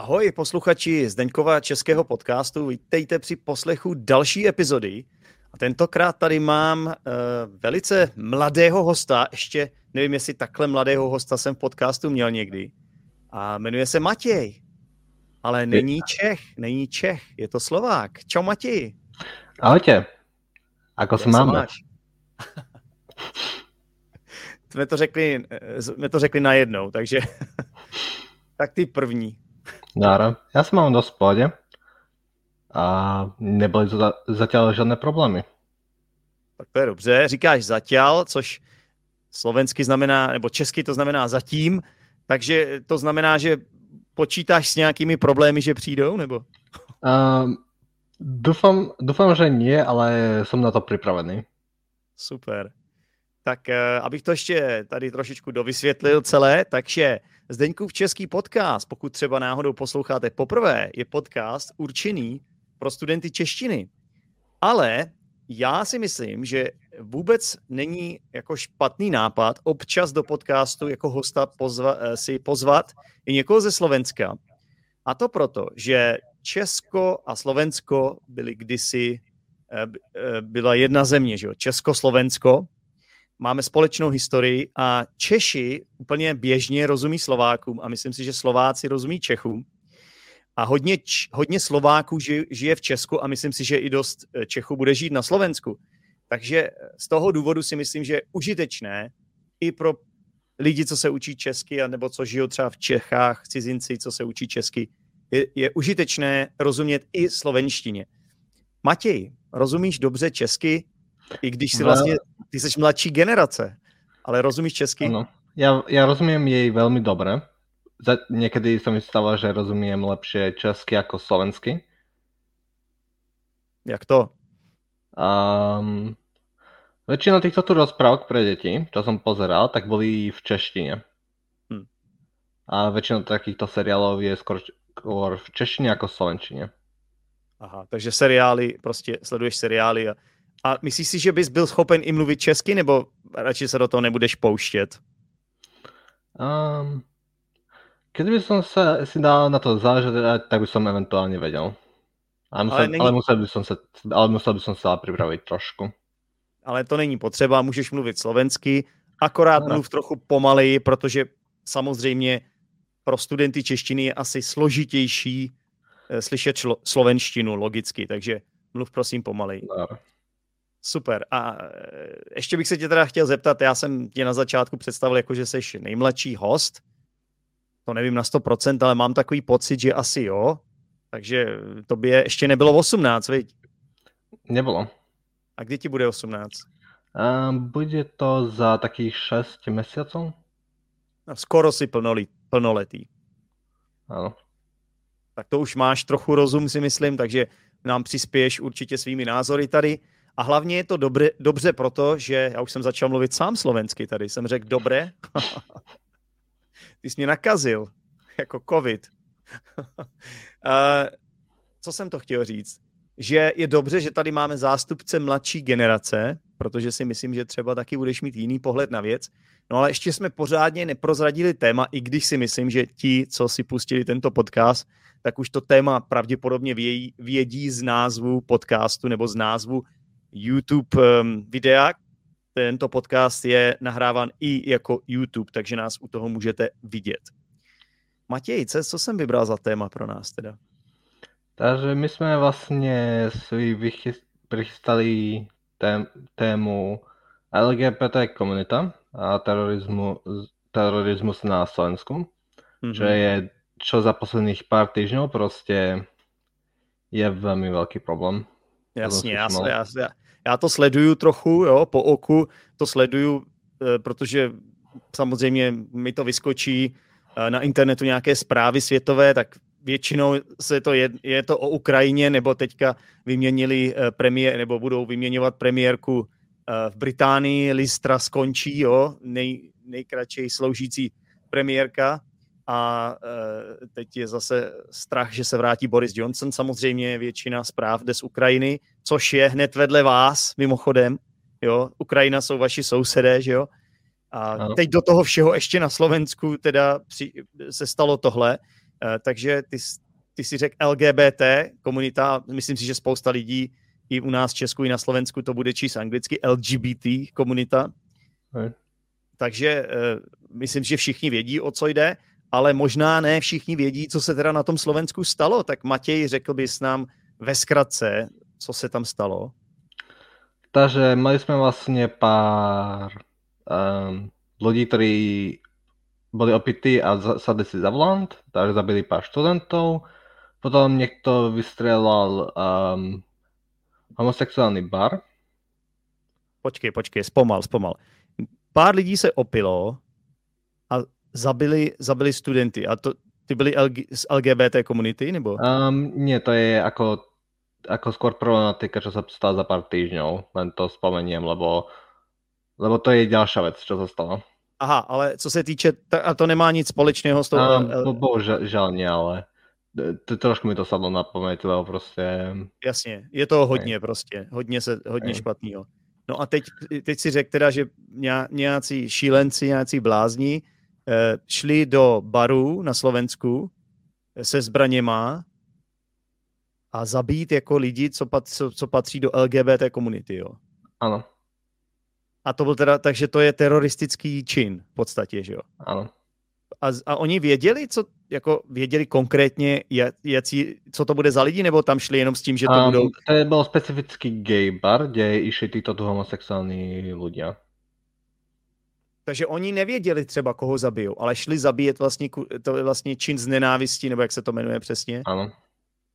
Ahoj posluchači Zdeňkova českého podcastu, vítejte při poslechu další epizody. A tentokrát tady mám uh, velice mladého hosta, ještě nevím, jestli takhle mladého hosta jsem v podcastu měl někdy. A jmenuje se Matěj. Ale není Čech, není Čech, je to Slovák. Čau Matěj. Ahojte. Ako se máme? jsme to řekli, eh, jsme to řekli najednou, takže tak ty první. Dára, já jsem mám dost v pohodě a nebyly to za, zatím žádné problémy. Tak to je dobře, říkáš zatěl, což slovensky znamená, nebo česky to znamená zatím, takže to znamená, že počítáš s nějakými problémy, že přijdou, nebo? Uh, doufám, doufám, že nie, ale jsem na to připravený. Super. Tak uh, abych to ještě tady trošičku dovysvětlil celé, takže Zdeňkův český podcast, pokud třeba náhodou posloucháte poprvé, je podcast určený pro studenty češtiny. Ale já si myslím, že vůbec není jako špatný nápad občas do podcastu jako hosta pozva, eh, si pozvat i někoho ze Slovenska. A to proto, že Česko a Slovensko byly kdysi, eh, eh, byla jedna země, že jo? Česko-Slovensko, máme společnou historii a Češi úplně běžně rozumí Slovákům a myslím si, že Slováci rozumí Čechům. A hodně, hodně Slováků žije v Česku a myslím si, že i dost eh, Čechů bude žít na Slovensku. Takže z toho důvodu si myslím, že je užitečné i pro lidi, co se učí česky, nebo co žijou třeba v Čechách, cizinci, co se učí česky, je, je užitečné rozumět i slovenštině. Matěj, rozumíš dobře česky, i když si vlastně, ty jsi mladší generace, ale rozumíš česky? Ano. Já, já rozumím jej velmi dobře. Za, někdy se mi stalo, že rozumím lepší česky jako slovensky. Jak to? Um, väčšina týchto tu rozprávok pre deti, čo som pozeral, tak boli v češtine. Hm. A väčšina takýchto seriálov je skôr, skôr v češtině jako v slovenčině. Aha, takže seriály, prostě sleduješ seriály a a myslíš si, že bys byl schopen i mluvit česky, nebo radši se do toho nebudeš pouštět? Um, kdyby som sa si dal na to záležet, tak by som eventuálně věděl. Ale musel, ale, není... ale, musel by som se, ale musel by som se připravit trošku. Ale to není potřeba, můžeš mluvit slovensky, akorát no. mluv trochu pomaleji, protože samozřejmě pro studenty češtiny je asi složitější eh, slyšet šlo, slovenštinu logicky, takže mluv prosím pomaleji. No. Super. A e, ještě bych se tě teda chtěl zeptat, já jsem tě na začátku představil jako, že jsi nejmladší host. To nevím na 100%, ale mám takový pocit, že asi jo. Takže tobě ještě nebylo 18, viď? Nebylo. A kdy ti bude 18? Um, bude to za takých 6 měsíců. No, skoro si plnoletý. plnoletý. Ano. Tak to už máš trochu rozum, si myslím, takže nám přispěješ určitě svými názory tady. A hlavně je to dobře, dobře proto, že já už jsem začal mluvit sám slovensky tady. Jsem řekl dobré. Ty jsi mě nakazil, jako covid. uh, co jsem to chtěl říct? Že je dobře, že tady máme zástupce mladší generace, protože si myslím, že třeba taky budeš mít jiný pohled na věc. No ale ještě jsme pořádně neprozradili téma, i když si myslím, že ti, co si pustili tento podcast, tak už to téma pravděpodobně vědí, z názvu podcastu nebo z názvu YouTube um, videa. Tento podcast je nahráván i jako YouTube, takže nás u toho můžete vidět. Matěj, co jsem vybral za téma pro nás teda? Takže my jsme vlastně si přichystali tém, tému LGBT komunita a terorizmu, terorismus na Slovensku, mm-hmm. že je, čo za posledních pár týždňů prostě je velmi velký problém. Jasně, já, já, já, já to sleduju trochu, jo, po oku to sleduju, eh, protože samozřejmě mi to vyskočí eh, na internetu nějaké zprávy světové, tak většinou se to je, je to o Ukrajině, nebo teďka vyměnili eh, premiér, nebo budou vyměňovat premiérku v Británii, Listra skončí, jo, nej, nejkratší sloužící premiérka a e, teď je zase strach, že se vrátí Boris Johnson. Samozřejmě většina zpráv jde z Ukrajiny, což je hned vedle vás, mimochodem. Jo, Ukrajina jsou vaši sousedé, že jo? A ano. teď do toho všeho ještě na Slovensku teda při, se stalo tohle. takže ty, ty si řekl LGBT komunita, myslím si, že spousta lidí i u nás v Česku, i na Slovensku to bude číst anglicky LGBT komunita. Hej. Takže uh, myslím, že všichni vědí, o co jde, ale možná ne všichni vědí, co se teda na tom Slovensku stalo. Tak Matěj, řekl bys nám ve zkratce, co se tam stalo? Takže mali jsme vlastně pár um, ľudí, ktorí boli opití a sadli si za volant, takže zabili pár študentov. Potom niekto vystrelal um, homosexuální bar. Počkej, počkej, zpomal, zpomal. Pár lidí se opilo zabili, zabili studenty. A to, ty byli LG, z LGBT komunity, nebo? Um, nie, to je ako, ako skôr problematika, čo sa stala za pár týždňov. Len to spomeniem, lebo, lebo to je ďalšia vec, čo sa stalo. Aha, ale co se týče, a to nemá nic společného s tou... Um, bohužel nie, ale to, trošku mi to sadlo na paměť, lebo prostě... Jasně, je to hodně ne. prostě, hodně, se, hodně ne. špatného. No a teď, teď si řekl teda, že nějací šílenci, nějací blázni eh, šli do baru na Slovensku se zbraněma a zabít jako lidi, co, pat, co, co patří do LGBT komunity, jo? Ano. A to byl teda, takže to je teroristický čin v podstatě, že jo? Ano. A, a oni věděli, co, jako věděli konkrétně, jaký, co to bude za lidi, nebo tam šli jenom s tím, že to um, budou... To byl specifický gay bar, kde išli tyto homosexuální ľudia. Takže oni nevěděli třeba, koho zabijou, ale šli zabíjet vlastně, to je vlastně čin z nenávistí, nebo jak se to jmenuje přesně. Ano.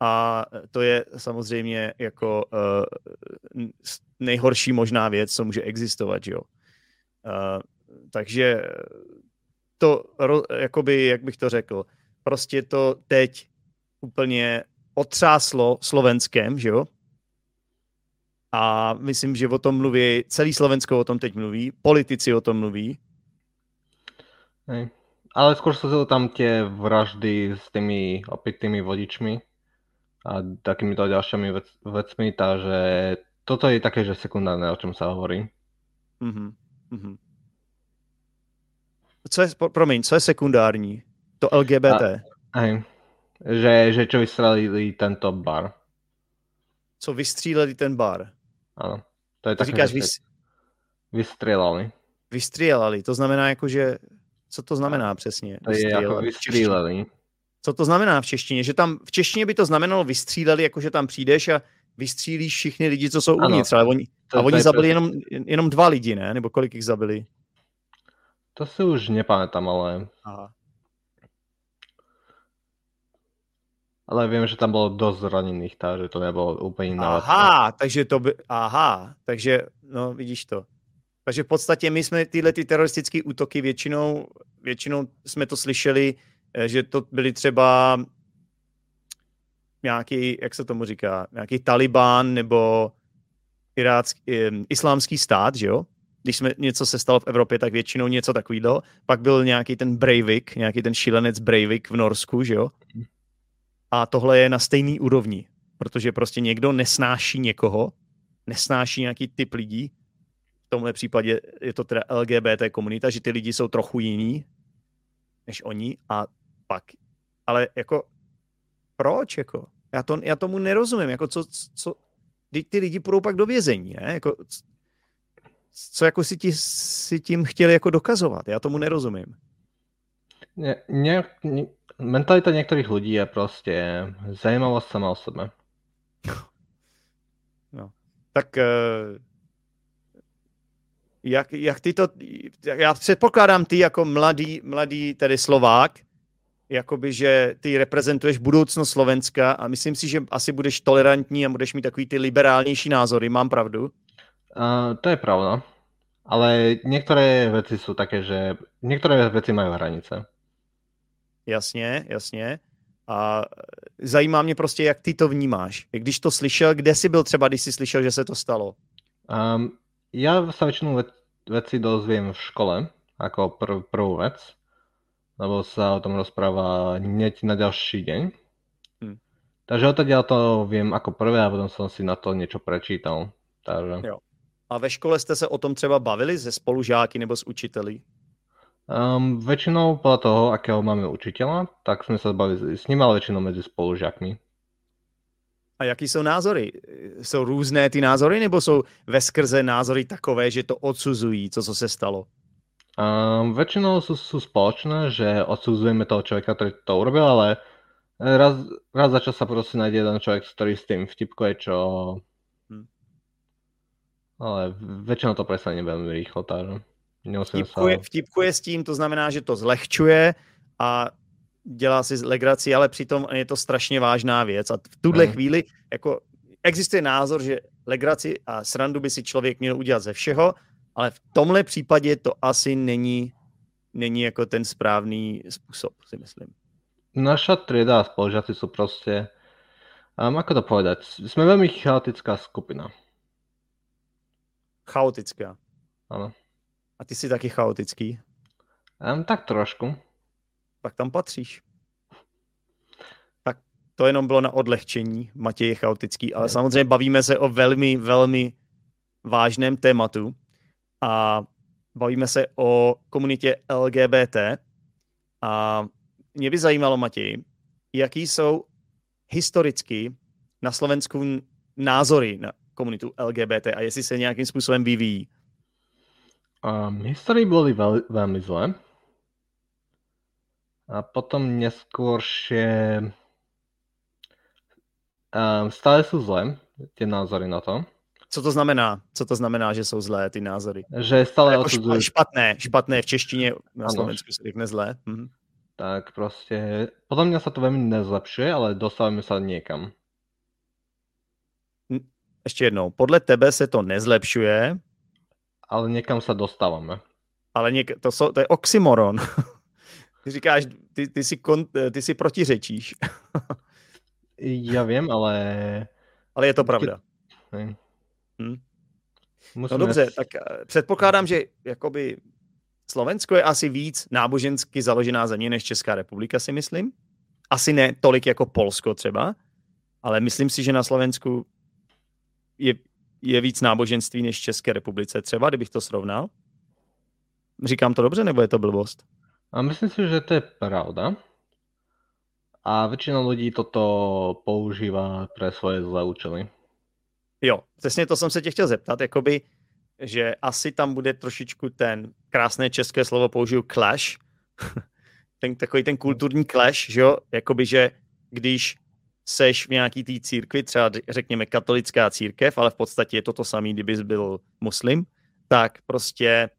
A to je samozřejmě jako uh, nejhorší možná věc, co může existovat, jo. Uh, takže to, jakoby, jak bych to řekl, prostě to teď úplně otřáslo Slovenskem, že jo? A myslím, že o tom mluví, celý Slovensko o tom teď mluví, politici o tom mluví. Hej. Ale skôr sú tam tie vraždy s tými opitými vodičmi a takýmito ďalšími vec, vecmi, takže toto je také, že sekundárne, o čom sa hovorí. Mm-hmm. Mm-hmm. Co je, promiň, co je sekundární? To LGBT. A, hej. Že, že čo vystřelili tento bar. Co vystříleli ten bar? Ano. To je tak, říkáš, vys... vystřelali. Vystřelali, to znamená jako, že co to znamená přesně? To je jako vystříleli. Co to znamená v češtině? Že tam v češtině by to znamenalo vystříleli, jako že tam přijdeš a vystřílíš všichni lidi, co jsou uvnitř, ale oni, to, a oni zabili jenom, jenom dva lidi, ne? Nebo kolik jich zabili? To si už nepamätám, ale... Aha. Ale vím, že tam bylo dost zraněných, takže to nebylo úplně nálepné. Aha, takže to by... Aha, takže, no vidíš to. Takže v podstatě my jsme tyhle ty teroristické útoky většinou, většinou jsme to slyšeli, eh, že to byly třeba nějaký, jak se tomu říká, nějaký Taliban nebo irácký, islámský stát, že jo? Když jsme něco se stalo v Evropě, tak většinou něco takového. Pak byl nějaký ten Breivik, nějaký ten šílenec Breivik v Norsku, že jo? A tohle je na stejný úrovni, protože prostě někdo nesnáší někoho, nesnáší nějaký typ lidí, v tomhle případě je to teda LGBT komunita, že ty lidi jsou trochu jiní než oni a pak, ale jako proč, jako, já, to, já tomu nerozumím, jako co, co, ty lidi půjdou pak do vězení, ne, jako, co jako si, ti, si tím chtěli jako dokazovat, já tomu nerozumím. Ne, ne, ne, mentalita některých lidí je prostě zajímavost sama o sebe. No, tak eh, jak, jak ty to, já předpokládám ty jako mladý, mladý tedy Slovák, jakoby, že ty reprezentuješ budoucnost Slovenska a myslím si, že asi budeš tolerantní a budeš mít takový ty liberálnější názory, mám pravdu? Uh, to je pravda. Ale některé věci jsou také, že některé věci mají hranice. Jasně, jasně. A zajímá mě prostě, jak ty to vnímáš. Když to slyšel, kde jsi byl třeba, když jsi slyšel, že se to stalo? Um, já se většinou věci dozvím v škole, jako prv, prvú vec, lebo se o tom rozpráva hneď na další den. Hmm. Takže odtiaľ to vím jako prvé a potom jsem si na to něco prečítal. Takže... Jo. A ve škole jste se o tom třeba bavili se spolužáky nebo s učiteli? Um, väčšinou podľa toho, akého máme učiteľa, tak sme sa bavili s ním, ale väčšinou medzi spolužiakmi. A jaký jsou názory? Jsou různé ty názory, nebo jsou ve skrze názory takové, že to odsuzují, co, co se stalo? Um, väčšinou sú, sú spoločné, že odsudzujeme toho človeka, ktorý to urobil, ale raz, raz za čas sa proste nájde jeden človek, ktorý s tým vtipkuje, čo... Hm. Ale väčšinou to prestane veľmi rýchlo, takže vtipkuje, vtipkuje s tím, to znamená, že to zlehčuje a dělá si legraci, ale přitom je to strašně vážná věc. A v tuhle hmm. chvíli jako existuje názor, že legraci a srandu by si člověk měl udělat ze všeho, ale v tomhle případě to asi není, není jako ten správný způsob, si myslím. Naša trieda a spolužiaci sú proste, um, ako to povedať, sme veľmi chaotická skupina. Chaotická. Áno. A ty jsi taky chaotický? Um, tak trošku. Tak tam patříš. Tak to jenom bylo na odlehčení. Matěj je chaotický, ale samozřejmě bavíme se o velmi, velmi vážném tématu a bavíme se o komunitě LGBT a mě by zajímalo, Matěj, jaký jsou historicky na Slovensku názory na komunitu LGBT a jestli se nějakým způsobem vyvíjí. Um, histórii boli veľ, veľmi zlé. A potom neskôršie um, stále sú zlé tie názory na to. Co to znamená? Co to znamená, že jsou zlé ty názory? Že stále jako odsudzujú... špatné, špatné v češtině, na ano. Slovensku se řekne zlé. Mhm. Tak prostě, podľa mňa sa to veľmi nezlepšuje, ale dostávame sa niekam. Ještě jednou, podle tebe se to nezlepšuje, ale někam se dostáváme. Ale něk, to, jsou, to je oxymoron. ty říkáš, ty, ty, si, kon, ty si protiřečíš. Já vím, ale... Ale je to pravda. Hm? Musíme... No dobře, tak eh, předpokládám, že jakoby Slovensko je asi víc nábožensky založená země než Česká republika, si myslím. Asi ne tolik jako Polsko třeba, ale myslím si, že na Slovensku je je víc náboženství než v České republice třeba, kdybych to srovnal? Říkám to dobře, nebo je to blbost? A myslím si, že to je pravda. A většina lidí toto používá pro svoje zlé účely. Jo, přesně to jsem se tě chtěl zeptat, jakoby, že asi tam bude trošičku ten krásné české slovo použiju clash, ten, takový ten kulturní clash, že jo, jakoby, že když seš v nějaký té církvi, třeba řekněme katolická církev, ale v podstatě je to to samé, kdybys byl muslim, tak prostě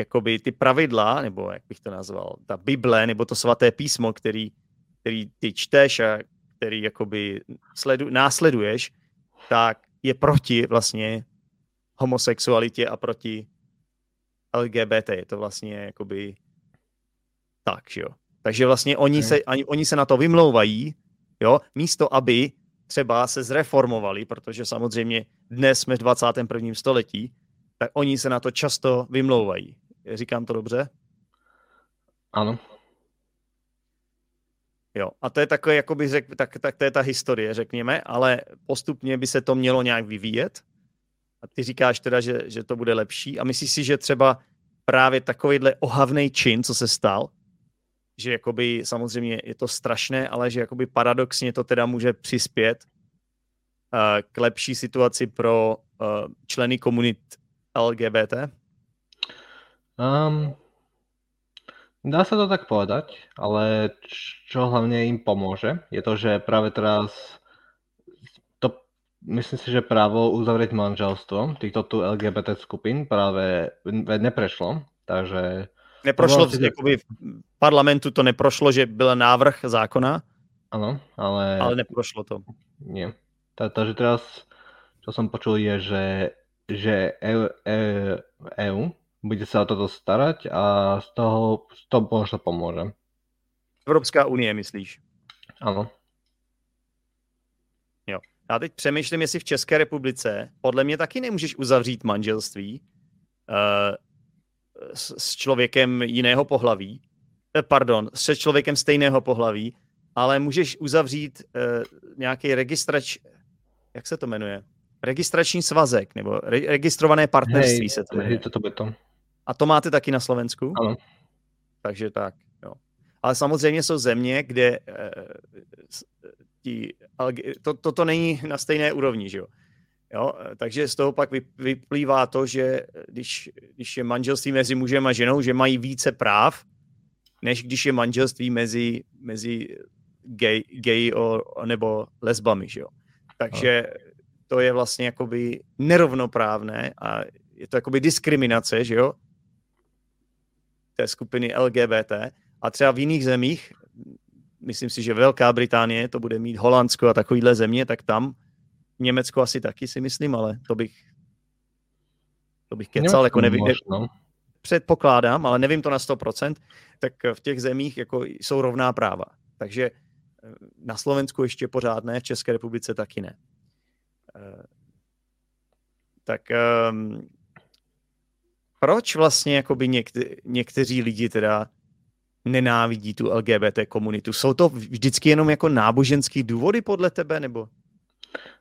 jakoby ty pravidla, nebo jak bych to nazval, ta Bible, nebo to svaté písmo, který, který ty čteš a který jakoby sledu, následuješ, tak je proti vlastně homosexualitě a proti LGBT. Je to vlastně jakoby tak, že jo. Takže vlastně oni, se, oni, oni se na to vymlouvají, jo, místo aby třeba se zreformovali, protože samozřejmě dnes jsme v 21. století, tak oni se na to často vymlouvají. Říkám to dobře? Ano. Jo, a to je takové, jako bych řekl, tak, tak to je ta historie, řekněme, ale postupně by se to mělo nějak vyvíjet. A ty říkáš teda, že, že to bude lepší. A myslíš si, že třeba právě takovýhle ohavný čin, co se stal, že jakoby samozřejmě je to strašné, ale že jakoby paradoxně to teda může přispět uh, k lepší situaci pro uh, členy komunit LGBT? Um, dá se to tak povedať, ale čo hlavně jim pomůže, je to, že právě teraz to, myslím si, že právo uzavřít manželstvo týchto tu LGBT skupin právě neprešlo, takže Neprošlo, v, jakoby v parlamentu to neprošlo, že byl návrh zákona? Ano, ale... Ale neprošlo to. Nie. Takže teraz, čo som počul, je, že, že EU, EU, EU bude sa o toto starať a z toho, z toho možno pomôže. Evropská unie, myslíš? Ano. Jo. Já teď přemýšlím, jestli v České republice podle mě taky nemůžeš uzavřít manželství, uh, s, s člověkem jiného pohlaví, eh, pardon, se člověkem stejného pohlaví, ale můžeš uzavřít uh, nějaký registrač, jak se to jmenuje? Registrační svazek, nebo re, registrované partnerství Hej, se to jmenuje. to by to. A to máte taky na Slovensku? Ano. Takže tak, jo. Ale samozřejmě jsou země, kde eh, tí, to, to, to není na stejné úrovni, že jo. Jo, takže z toho pak vyplývá to, že když, když je manželství mezi mužem a ženou, že mají více práv, než když je manželství mezi, mezi gay, gay nebo lesbami, že jo. Takže to je vlastně jakoby nerovnoprávné a je to jakoby diskriminace, že jo, té skupiny LGBT a třeba v jiných zemích, myslím si, že Velká Británie to bude mít Holandsko a takovýhle země, tak tam Německo asi taky si myslím, ale to bych to bych kecal, jako nevím, možno. předpokládám, ale nevím to na 100%, tak v těch zemích jako jsou rovná práva. Takže eh, na Slovensku ještě pořád ne, v České republice taky ne. Eh, tak um, proč vlastně jakoby někte, někteří lidi teda nenávidí tu LGBT komunitu? Jsou to vždycky jenom jako náboženský důvody podle tebe, nebo?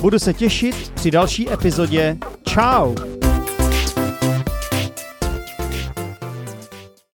Budu se těšit při další epizodě. Ciao!